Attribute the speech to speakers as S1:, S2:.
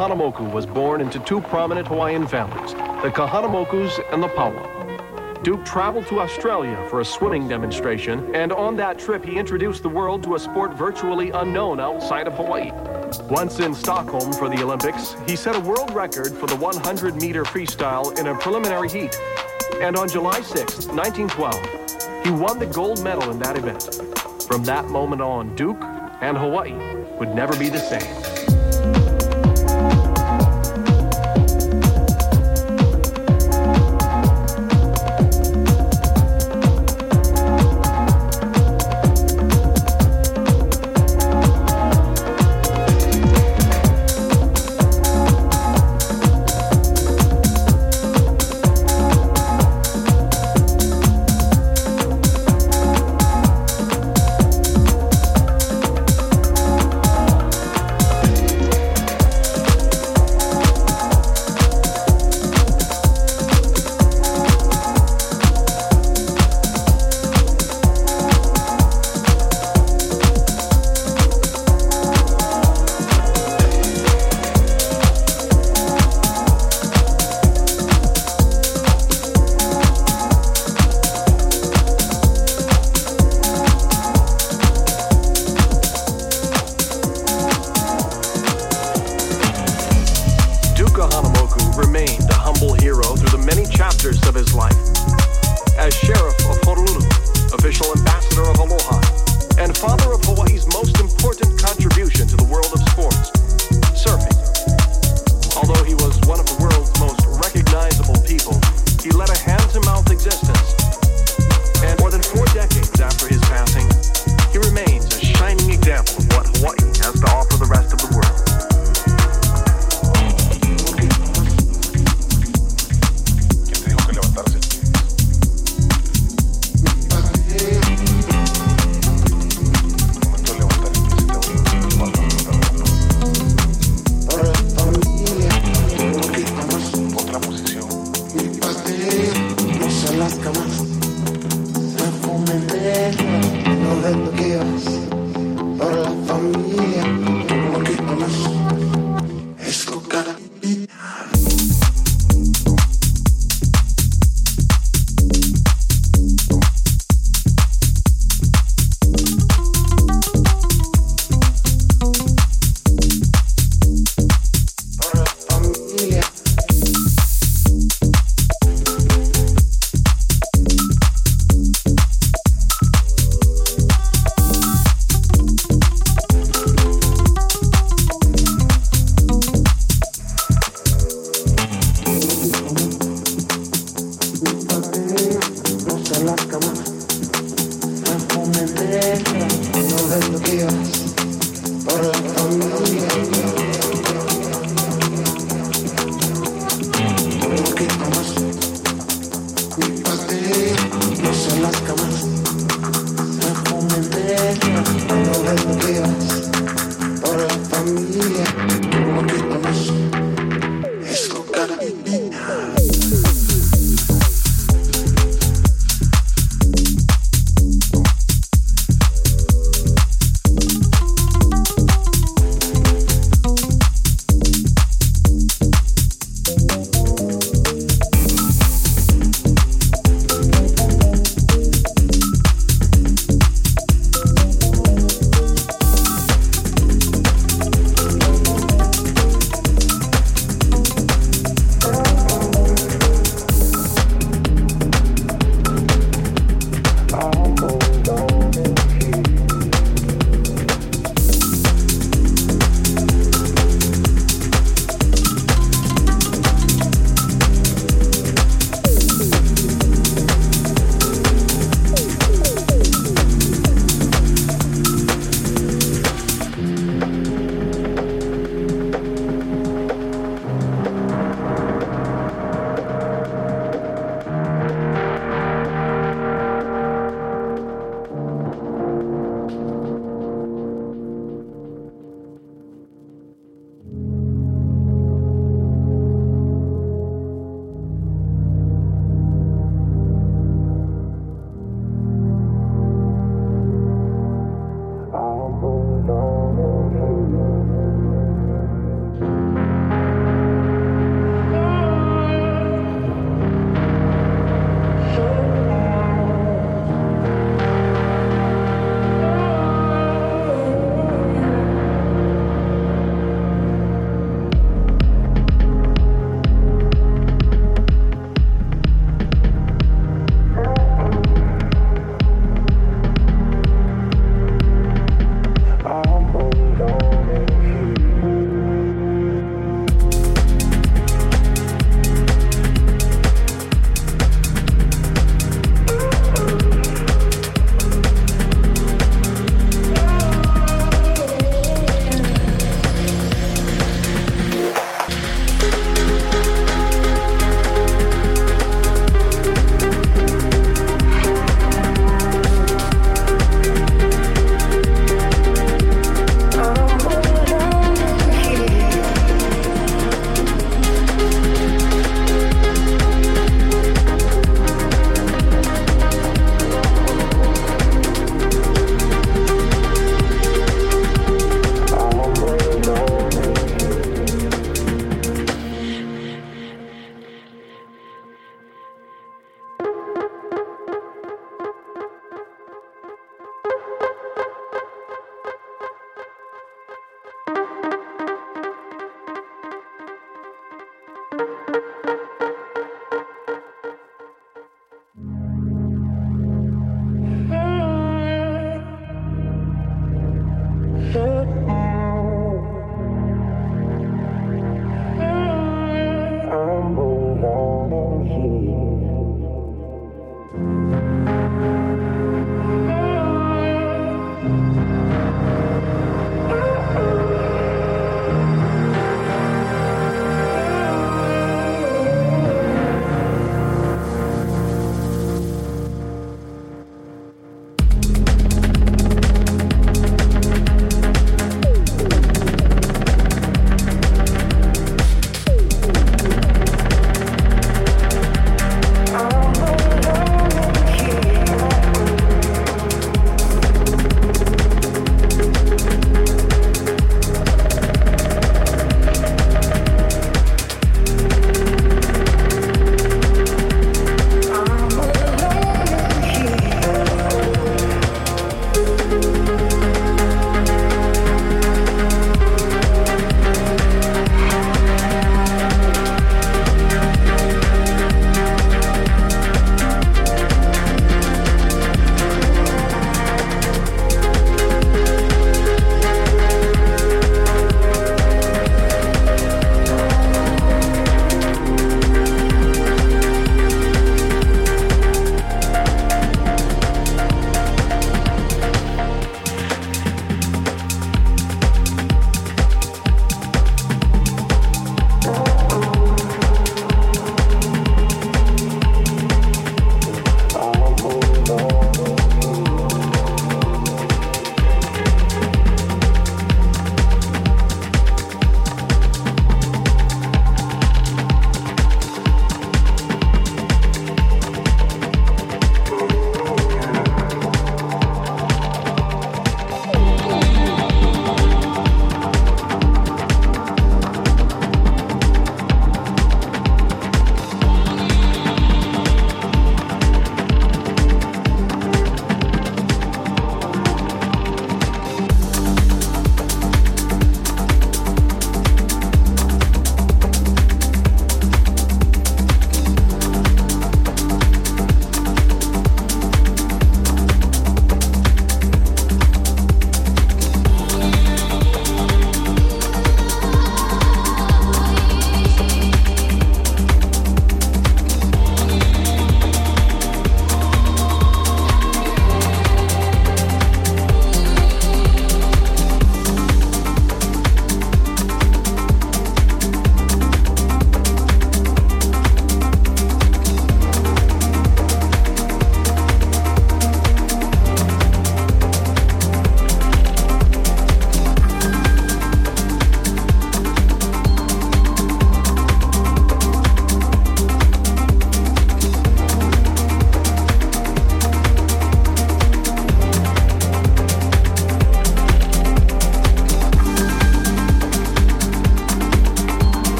S1: Kahanamoku was born into two prominent Hawaiian families, the Kahanamokus and the Paoa. Duke traveled to Australia for a swimming demonstration, and on that trip he introduced the world to a sport virtually unknown outside of Hawaii. Once in Stockholm for the Olympics, he set a world record for the 100-meter freestyle in a preliminary heat. And on July 6, 1912, he won the gold medal in that event. From that moment on, Duke and Hawaii would never be the same.
S2: Hallelujah.